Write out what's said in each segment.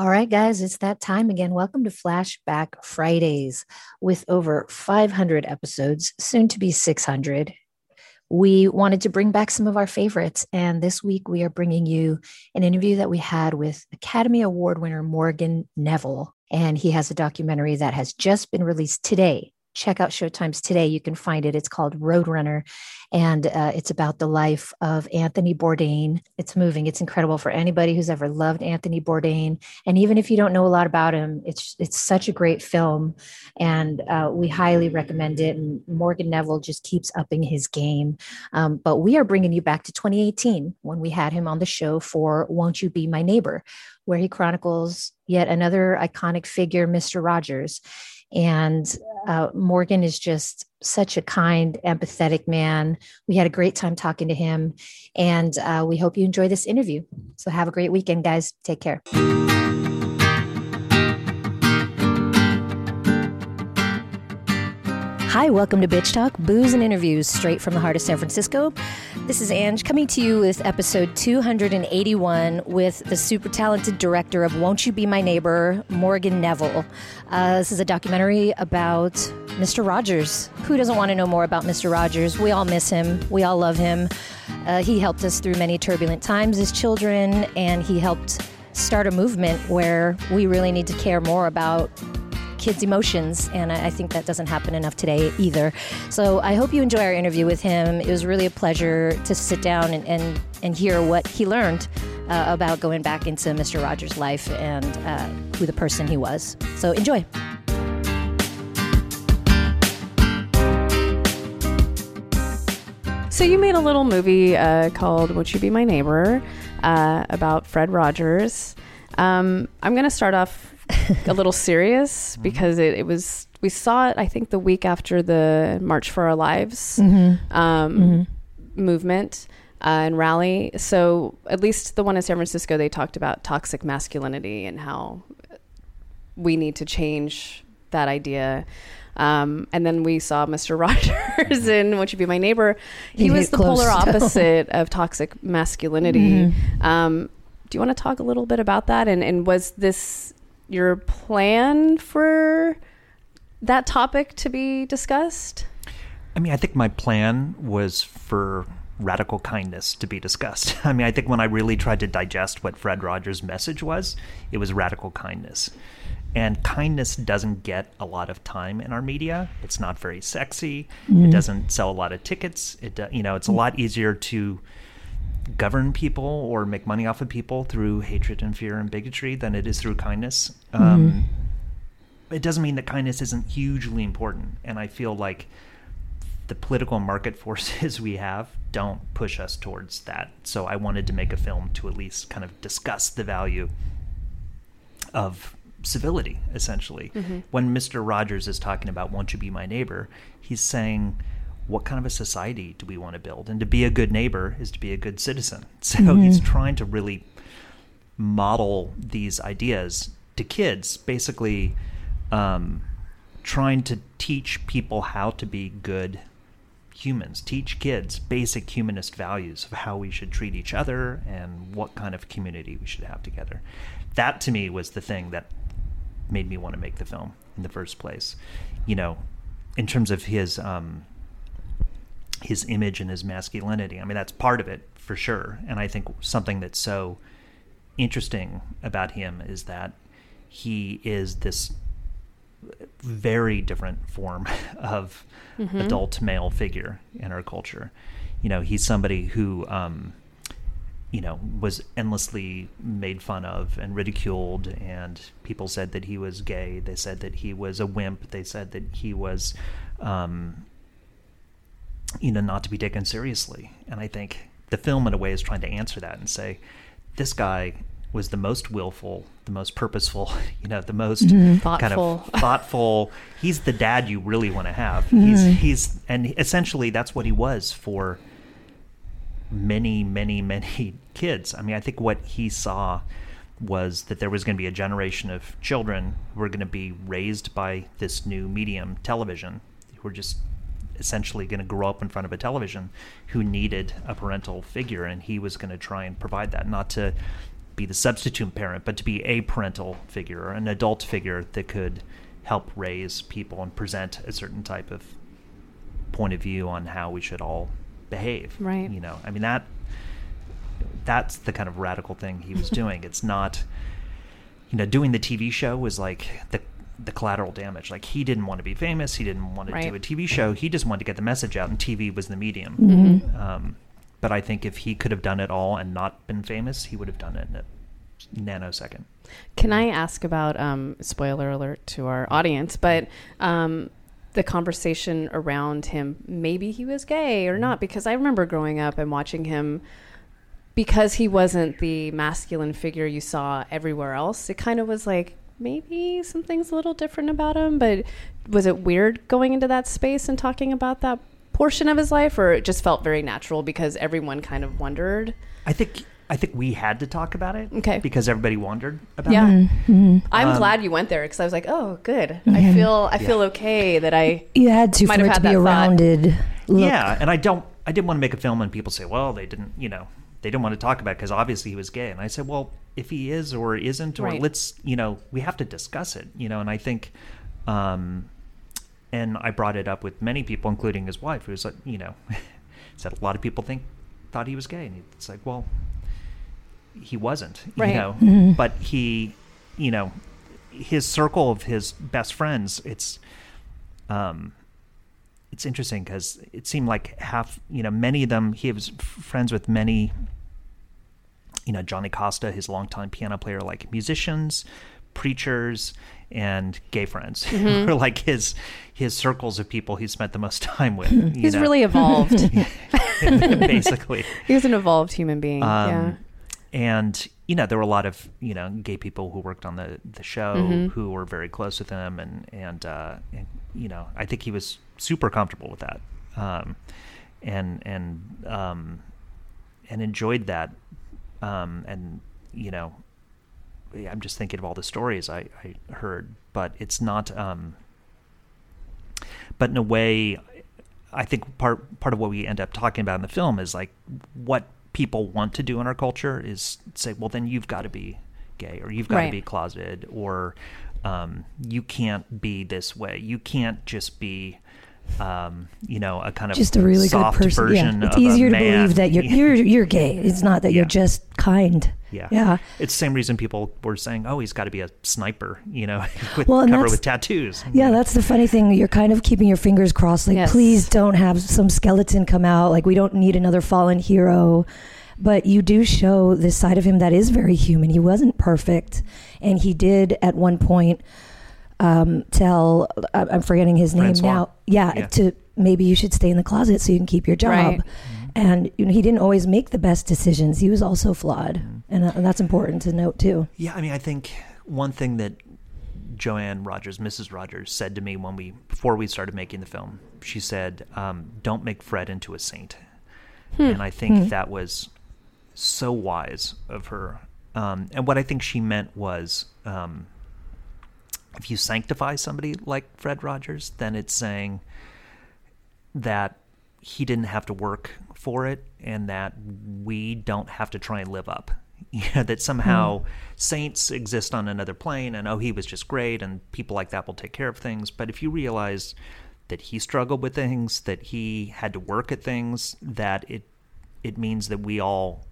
All right, guys, it's that time again. Welcome to Flashback Fridays with over 500 episodes, soon to be 600. We wanted to bring back some of our favorites. And this week we are bringing you an interview that we had with Academy Award winner Morgan Neville. And he has a documentary that has just been released today check out Showtime's today. You can find it. It's called Roadrunner, and uh, it's about the life of Anthony Bourdain. It's moving. It's incredible for anybody who's ever loved Anthony Bourdain, and even if you don't know a lot about him, it's it's such a great film, and uh, we highly recommend it. And Morgan Neville just keeps upping his game. Um, but we are bringing you back to 2018 when we had him on the show for "Won't You Be My Neighbor," where he chronicles yet another iconic figure, Mr. Rogers. And uh, Morgan is just such a kind, empathetic man. We had a great time talking to him, and uh, we hope you enjoy this interview. So, have a great weekend, guys. Take care. Hi, welcome to Bitch Talk, booze and interviews straight from the heart of San Francisco. This is Ange coming to you with episode 281 with the super talented director of Won't You Be My Neighbor, Morgan Neville. Uh, this is a documentary about Mr. Rogers. Who doesn't want to know more about Mr. Rogers? We all miss him, we all love him. Uh, he helped us through many turbulent times as children, and he helped start a movement where we really need to care more about kids' emotions. And I, think that doesn't happen enough today either. So I hope you enjoy our interview with him. It was really a pleasure to sit down and, and, and hear what he learned uh, about going back into Mr. Rogers' life and uh, who the person he was. So enjoy. So you made a little movie uh, called "Won't You Be My Neighbor" uh, about Fred Rogers. Um, I'm going to start off a little serious mm-hmm. because it, it, was we saw it I think the week after the March for Our Lives mm-hmm. Um, mm-hmm. movement uh, and rally. So at least the one in San Francisco, they talked about toxic masculinity and how we need to change that idea. Um, and then we saw Mr. Rogers in "Won't You Be My Neighbor." He, he was the polar opposite of toxic masculinity. Mm-hmm. Um, do you want to talk a little bit about that? And, and was this your plan for that topic to be discussed? I mean, I think my plan was for radical kindness to be discussed. I mean, I think when I really tried to digest what Fred Rogers' message was, it was radical kindness. And kindness doesn't get a lot of time in our media. It's not very sexy. Mm. It doesn't sell a lot of tickets. It you know, it's a lot easier to govern people or make money off of people through hatred and fear and bigotry than it is through kindness. Mm-hmm. Um, it doesn't mean that kindness isn't hugely important. And I feel like the political market forces we have don't push us towards that. So I wanted to make a film to at least kind of discuss the value of civility, essentially. Mm-hmm. When Mr. Rogers is talking about, won't you be my neighbor, he's saying, what kind of a society do we want to build? And to be a good neighbor is to be a good citizen. So mm-hmm. he's trying to really model these ideas to kids, basically um, trying to teach people how to be good humans, teach kids basic humanist values of how we should treat each other and what kind of community we should have together. That to me was the thing that made me want to make the film in the first place. You know, in terms of his um, his image and his masculinity. I mean, that's part of it for sure. And I think something that's so interesting about him is that he is this very different form of mm-hmm. adult male figure in our culture. You know, he's somebody who, um, you know, was endlessly made fun of and ridiculed, and people said that he was gay. They said that he was a wimp. They said that he was, um, you know, not to be taken seriously. And I think the film, in a way, is trying to answer that and say, this guy was the most willful, the most purposeful, you know, the most mm-hmm. kind of thoughtful. He's the dad you really want to have. Mm-hmm. He's he's and essentially that's what he was for many, many, many kids. I mean, I think what he saw was that there was going to be a generation of children who were going to be raised by this new medium, television, who were just essentially going to grow up in front of a television who needed a parental figure, and he was going to try and provide that, not to be the substitute parent, but to be a parental figure, an adult figure that could help raise people and present a certain type of point of view on how we should all behave. Right. You know, I mean that that's the kind of radical thing he was doing. It's not you know, doing the TV show was like the the collateral damage. Like he didn't want to be famous. He didn't want to Right. do a TV show. He just wanted to get the message out, and TV was the medium. Mm-hmm. Um, but I think if he could have done it all and not been famous, he would have done it in a nanosecond. Can I ask about um, spoiler alert to our audience, but um, the conversation around him? Maybe he was gay or not, because I remember growing up and watching him. Because he wasn't the masculine figure you saw everywhere else, it kind of was like maybe something's a little different about him. But was it weird going into that space and talking about that portion of his life, or it just felt very natural because everyone kind of wondered? I think I think we had to talk about it. Okay. Because everybody wondered about Yeah. it. I'm Um, glad you went there because I was like, oh, good. I feel I feel okay that I. You had to Might for have it to be a that rounded look. Yeah, and I don't. I didn't want to make a film and people say, "Well, they didn't," you know, they didn't want to talk about because obviously he was gay. And I said, "Well, if he is or isn't, or Right. let's, you know, we have to discuss it." You know, and I think, um, and I brought it up with many people, including his wife, who was like, you know, said a lot of people think thought he was gay, and it's like, well, he wasn't, Right. you know, Mhm. but he, you know, his circle of his best friends, it's, um, it's interesting because it seemed like half, you know, many of them, he was friends with many, you know, Johnny Costa, his longtime piano player, like musicians, preachers, and gay friends, Mm-hmm. were like his his circles of people he spent the most time with. you He's know, really evolved. basically. he was an evolved human being. Um, yeah. And you know, there were a lot of you know gay people who worked on the the show Mhm. who were very close with him, and and, uh, and you know, I think he was super comfortable with that, um, and and um, and enjoyed that, um, and you know, I'm just thinking of all the stories I, I heard, but it's not. Um, but in a way, I think part part of what we end up talking about in the film is like what people want to do in our culture is say, well, then you've got to be gay or you've got Right. to be closeted or um, you can't be this way. You can't just be. Um, you know, a kind of Just a really good soft person. Yeah, it's of a easier to man. believe that you're you're you're gay. It's not that Yeah. you're just kind. Yeah. Yeah. It's the same reason people were saying, "Oh, he's got to be a sniper," you know, with, Well, and covered with tattoos. Yeah, that's the funny thing. You're kind of keeping your fingers crossed. Like, Yes. please don't have some skeleton come out. Like, we don't need another fallen hero. But you do show this side of him that is very human. He wasn't perfect. And he did, at one point, um, tell, I- I'm forgetting his name Francois. now. Yeah, Yeah. to maybe you should stay in the closet so you can keep your job. Right. Mm-hmm. And you know, he didn't always make the best decisions. He was also flawed. Mm-hmm. And uh, that's important to note, too. Yeah, I mean, I think one thing that Joanne Rogers, Mrs. Rogers, said to me when we before we started making the film, she said, um, "Don't make Fred into a saint," and I think that was so wise of her. Um, and what I think she meant was, um, if you sanctify somebody like Fred Rogers, then it's saying that he didn't have to work for it and that we don't have to try and live up. You know, that somehow hmm. saints exist on another plane and oh, he was just great and people like that will take care of things. But if you realize that he struggled with things, that he had to work at things, that it it means that we all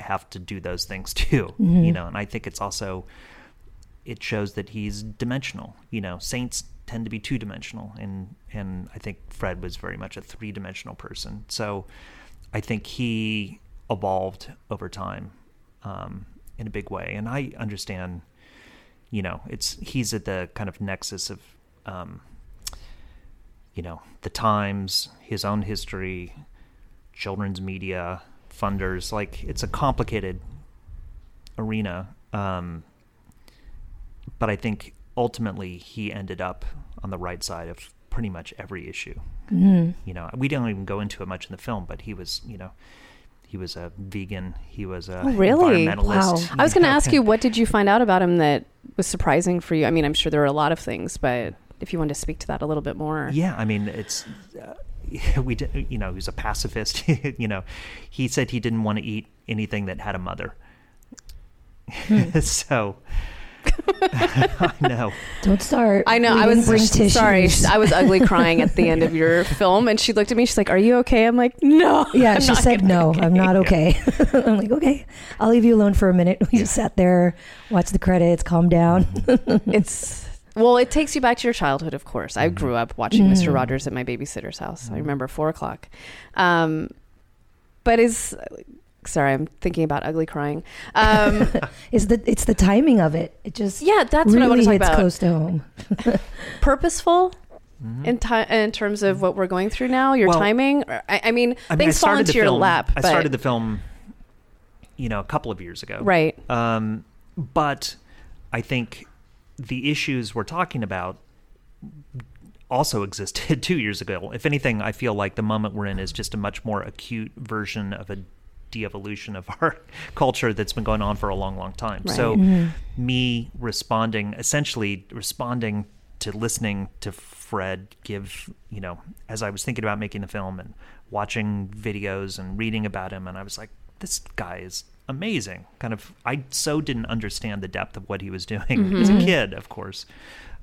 have to do those things too. Mm-hmm. You know, and I think it's also it shows that he's dimensional. You know, saints tend to be two dimensional, and and I think Fred was very much a three dimensional person. So I think he evolved over time um, in a big way, and I understand. You know, it's he's at the kind of nexus of, um, you know, the times, his own history, children's media, funders. Like it's a complicated arena. Um, but I think ultimately he ended up on the right side of pretty much every issue. Mm. You know, we don't even go into it much in the film, but he was, you know, he was a vegan. He was a Oh, really? environmentalist. Wow. I was going to ask you, what did you find out about him that was surprising for you? I mean, I'm sure there were a lot of things, but if you wanted to speak to that a little bit more. Yeah, I mean, it's uh, we did, you know, he was a pacifist. you know, he said he didn't want to eat anything that had a mother. so I know. Don't start. I know. We I was bring tissues. sorry. I was ugly crying at the end of your film, and she looked at me. She's like, "Are you okay?" I'm like, "No." Yeah, I'm she said gonna no. I'm not okay. I'm like, okay, I'll leave you alone for a minute. We just sat there, watched the credits, calmed down. it's well it takes you back to your childhood of course i grew up watching mr rogers at my babysitter's house i remember four o'clock um, but is sorry i'm thinking about ugly crying um, Is the it's the timing of it? It just yeah that's really what i want to talk hits about close to home. purposeful Mm-hmm. in, ti- in terms of what we're going through now your Well, timing I, I mean I mean, I things fall into your film, lap I but, started the film, you know, a couple of years ago. right Um, but I think the issues we're talking about also existed two years ago. If anything, I feel like the moment we're in is just a much more acute version of a de-evolution of our culture that's been going on for a long, long time. So, mm-hmm. me responding, essentially responding to listening to Fred give, you know, as I was thinking about making the film and watching videos and reading about him, and I was like, this guy is amazing. Kind of, I so didn't understand the depth of what he was doing mm-hmm. as a mm-hmm. kid, of course.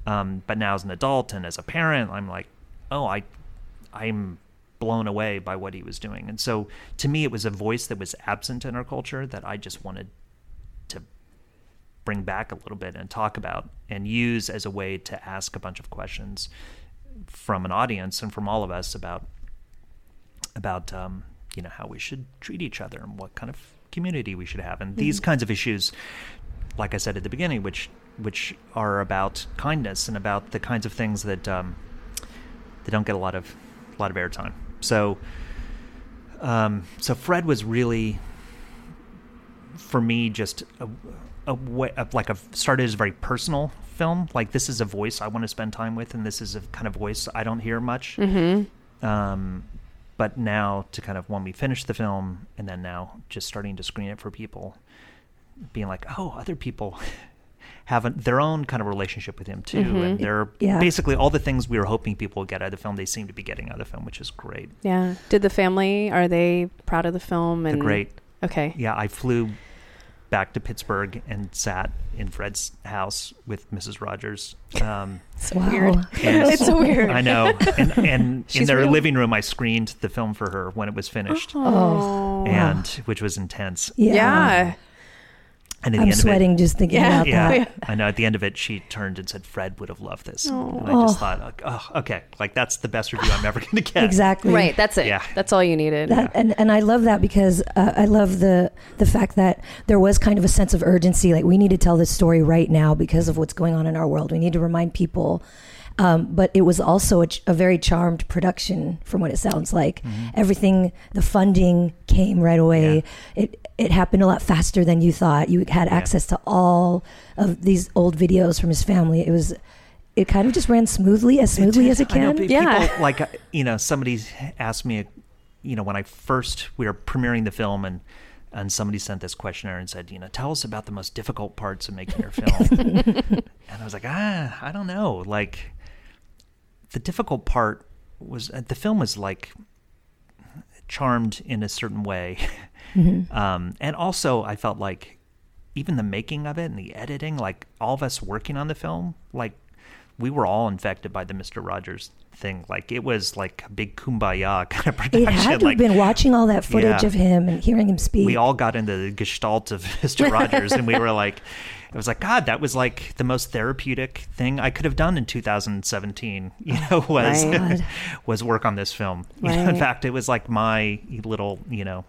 Um, but now as an adult and as a parent, I'm like, oh, I, I'm blown away by what he was doing. And so to me, it was a voice that was absent in our culture that I just wanted to bring back a little bit and talk about and use as a way to ask a bunch of questions from an audience and from all of us about about um, you know how we should treat each other and what kind of community we should have. And these kinds of issues like I said at the beginning which which are about kindness and about the kinds of things that um, they don't get a lot of a lot of airtime so um, so Fred was really for me just a, a way of like a started as a very personal film like this is a voice i want to spend time with and this is a kind of voice i don't hear much mm-hmm. um, but now to kind of when we finish the film and then now just starting to screen it for people being like oh other people have a, their own kind of relationship with him too and they're Yeah. basically all the things we were hoping people would get out of the film they seem to be getting out of the film which is great yeah did the family are they proud of the film They're and great okay yeah, I flew back to Pittsburgh and sat in Fred's house with Mrs. Rogers. Um, it's Wow. weird it's so weird I know, and, and in their real. living room, I screened the film for her when it was finished, oh and which was intense. Yeah. yeah And at I'm end sweating just thinking Yeah. about of it, yeah, that. I know. At the end of it, she turned and said, "Fred would have loved this." And I Oh. just thought, "Oh, okay, like that's the best review I'm ever going to get." Exactly. right that's it Yeah. that's all you needed That, and and I love that because uh, I love the the fact that there was kind of a sense of urgency. Like we need to tell this story right now because of what's going on in our world. We need to remind people. Um, but it was also a, a very charmed production, from what it sounds like. Everything, the funding came right away. It it happened a lot faster than you thought. You had access to all of these old videos from his family. It was, it kind of just ran smoothly, as smoothly as it I know, can. Yeah. People, like, uh, you know, somebody asked me, you know, when I first, we were premiering the film and, and somebody sent this questionnaire and said, you know, tell us about the most difficult parts of making your film. and I was like, ah, I don't know. Like, the difficult part was, uh, the film was like charmed in a certain way. Um, and also, I felt like even the making of it and the editing, like all of us working on the film, like we were all infected by the Mister Rogers thing. Like it was like a big kumbaya kind of production. It had to like have been watching all that footage Yeah. of him and hearing him speak. we all got into the gestalt of Mister Rogers, and we were like, it was like God, that was like the most therapeutic thing I could have done in 2017. You know, was Right. Was work on this film. You know, in fact, it was like my little you know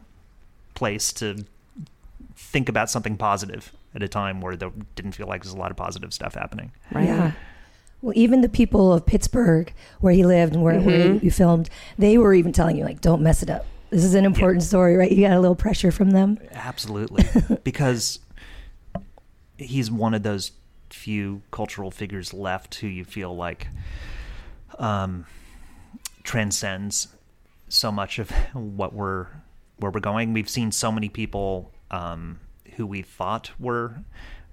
place to think about something positive at a time where there didn't feel like there's a lot of positive stuff happening. right Yeah. Well, even the people of Pittsburgh, where he lived and where, where Mm-hmm. you filmed, they were even telling you, like, don't mess it up. This is an important story, right? You got a little pressure from them. Absolutely. because he's one of those few cultural figures left who you feel like um, transcends so much of what we're where we're going. We've seen so many people um, who we thought were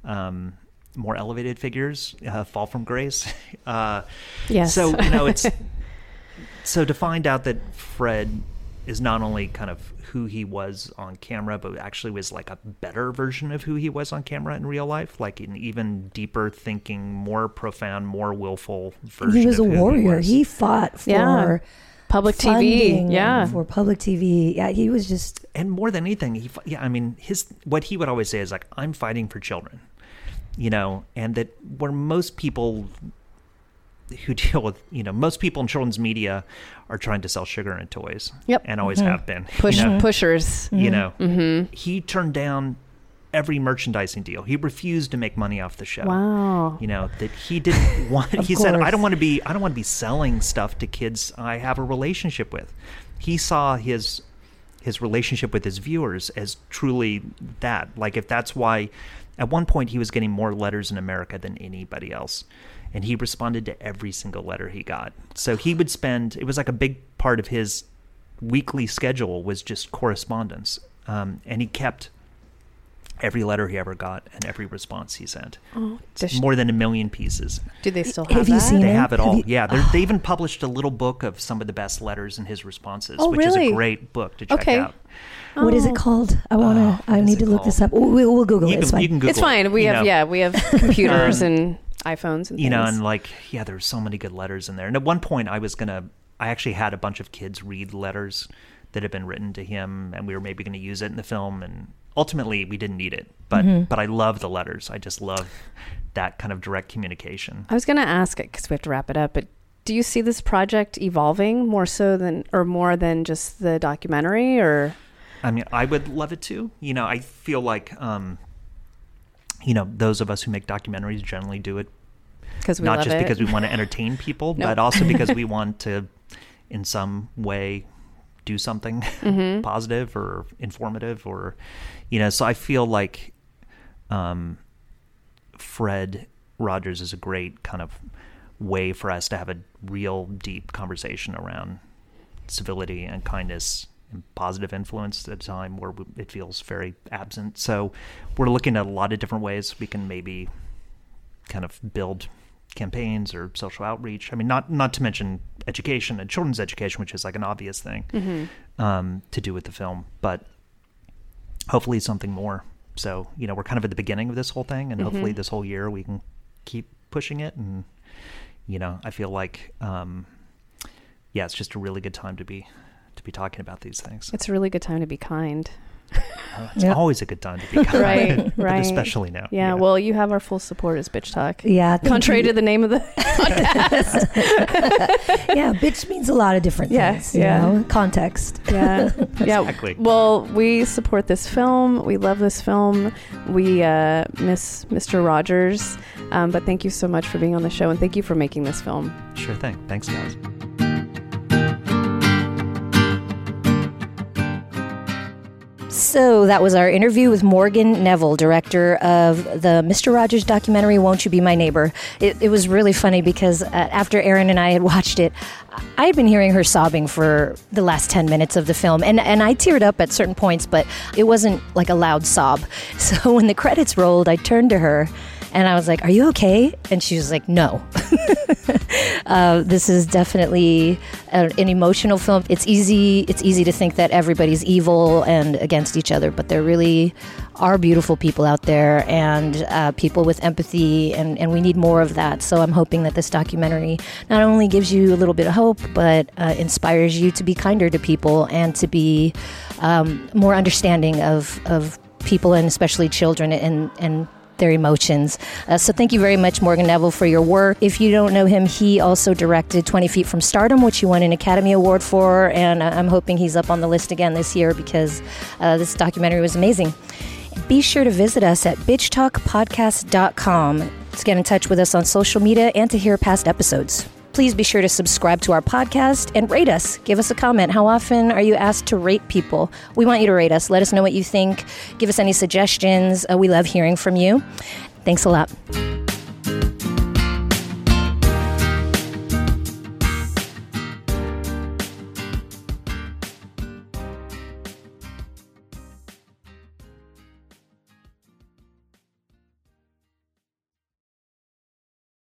um, more elevated figures uh, fall from grace. Uh, Yes. So you know, it's so to find out that Fred is not only kind of who he was on camera, but actually was like a better version of who he was on camera in real life, like an even deeper thinking, more profound, more willful version. He was a of who warrior. was. He, fought for Yeah. Public TV. Yeah. for public TV. Yeah, he was just and more than anything, he fi- yeah, I mean, his what he would always say is like, "I'm fighting for children," you know, and that where most people who deal with you know most people in children's media are trying to sell sugar and toys, Yep. and always have been. Push you know, pushers. you know, Mm-hmm. he turned down every merchandising deal. He refused to make money off the show. Wow. You know that he didn't want. he said, "I don't want to be. I don't want to be selling stuff to kids I have a relationship with." He saw his his relationship with his viewers as truly that. Like if that's why, at one point he was getting more letters in America than anybody else, and he responded to every single letter he got. So he would spend. It was like a big part of his weekly schedule was just correspondence, um, and he kept every letter he ever got and every response he sent. Oh, does- More than a million pieces. do they still have, Have you that? seen They it? have it Have all. you- yeah, they're- they even published a little book of some of the best letters and his responses, Oh, which is really? a great book to check Okay. out. what is Oh. it called? I want to. Oh, I need it to look this up. We'll, we'll Google You it. It's fine. you can Google It's fine. it, We have know. yeah, we have computers Um, and iPhones and you know, and like, yeah, there's so many good letters in there. And at one point, I was gonna, I actually had a bunch of kids read letters that had been written to him, and we were maybe going to use it in the film. And ultimately, we didn't need it, but Mm-hmm. but I love the letters. I just love that kind of direct communication. I was going to ask it because we have to wrap it up, but do you see this project evolving more so than or more than just the documentary or I mean, I would love it to You know, I feel like, um, you know, those of us who make documentaries generally do it because we not just it? because we want to entertain people, No. but also because we want to, in some way, do something Mm-hmm. positive or informative, or you know. So I feel like um, Fred Rogers is a great kind of way for us to have a real deep conversation around civility and kindness and positive influence at a time where it feels very absent. So we're looking at a lot of different ways we can maybe kind of build campaigns or social outreach. I mean, not not to mention education and children's education, which is like an obvious thing Mm-hmm. um, to do with the film, but hopefully something more. So you know, we're kind of at the beginning of this whole thing, and hopefully Mm-hmm. this whole year we can keep pushing it. And you know, I feel like um, yeah, it's just a really good time to be to be talking about these things. It's a really good time to be kind. Uh, it's Yep. always a good time to be kind, Right, right. especially now. Yeah, well, you have our full support as Bitch Talk. Yeah. Contrary you. to the name of the podcast. yeah, bitch means a lot of different Yeah, things. you yeah. know, context. yeah. Yeah. Exactly. Well, we support this film. We love this film. We uh, miss Mr. Rogers. Um, but thank you so much for being on the show and thank you for making this film. sure thing. Thanks, guys. So that was our interview with Morgan Neville, director of the Mr. Rogers documentary, Won't You Be My Neighbor? It, it was really funny because uh, after Erin and I had watched it, I had been hearing her sobbing for the last 10 minutes of the film. And, and I teared up at certain points, but it wasn't like a loud sob. So when the credits rolled, I turned to her and I was like, Are you okay? And she was like, No. uh, this is definitely a, an emotional film. It's easy. It's easy to think that everybody's evil and against each other, but there really are beautiful people out there and uh, people with empathy, and, and we need more of that. So I'm hoping that this documentary not only gives you a little bit of hope, but uh, inspires you to be kinder to people and to be um, more understanding of of people and especially children and and their emotions. Uh, so thank you very much, Morgan Neville, for your work. If you don't know him, he also directed 20 Feet from Stardom, which he won an Academy Award for, and I'm hoping he's up on the list again this year because uh, this documentary was amazing. Be sure to visit us at bitchtalkpodcast.com to get in touch with us on social media and to hear past episodes. Please be sure to subscribe to our podcast and rate us. Give us a comment. How often are you asked to rate people? We want you to rate us. Let us know what you think. Give us any suggestions. Uh, we love hearing from you. Thanks a lot.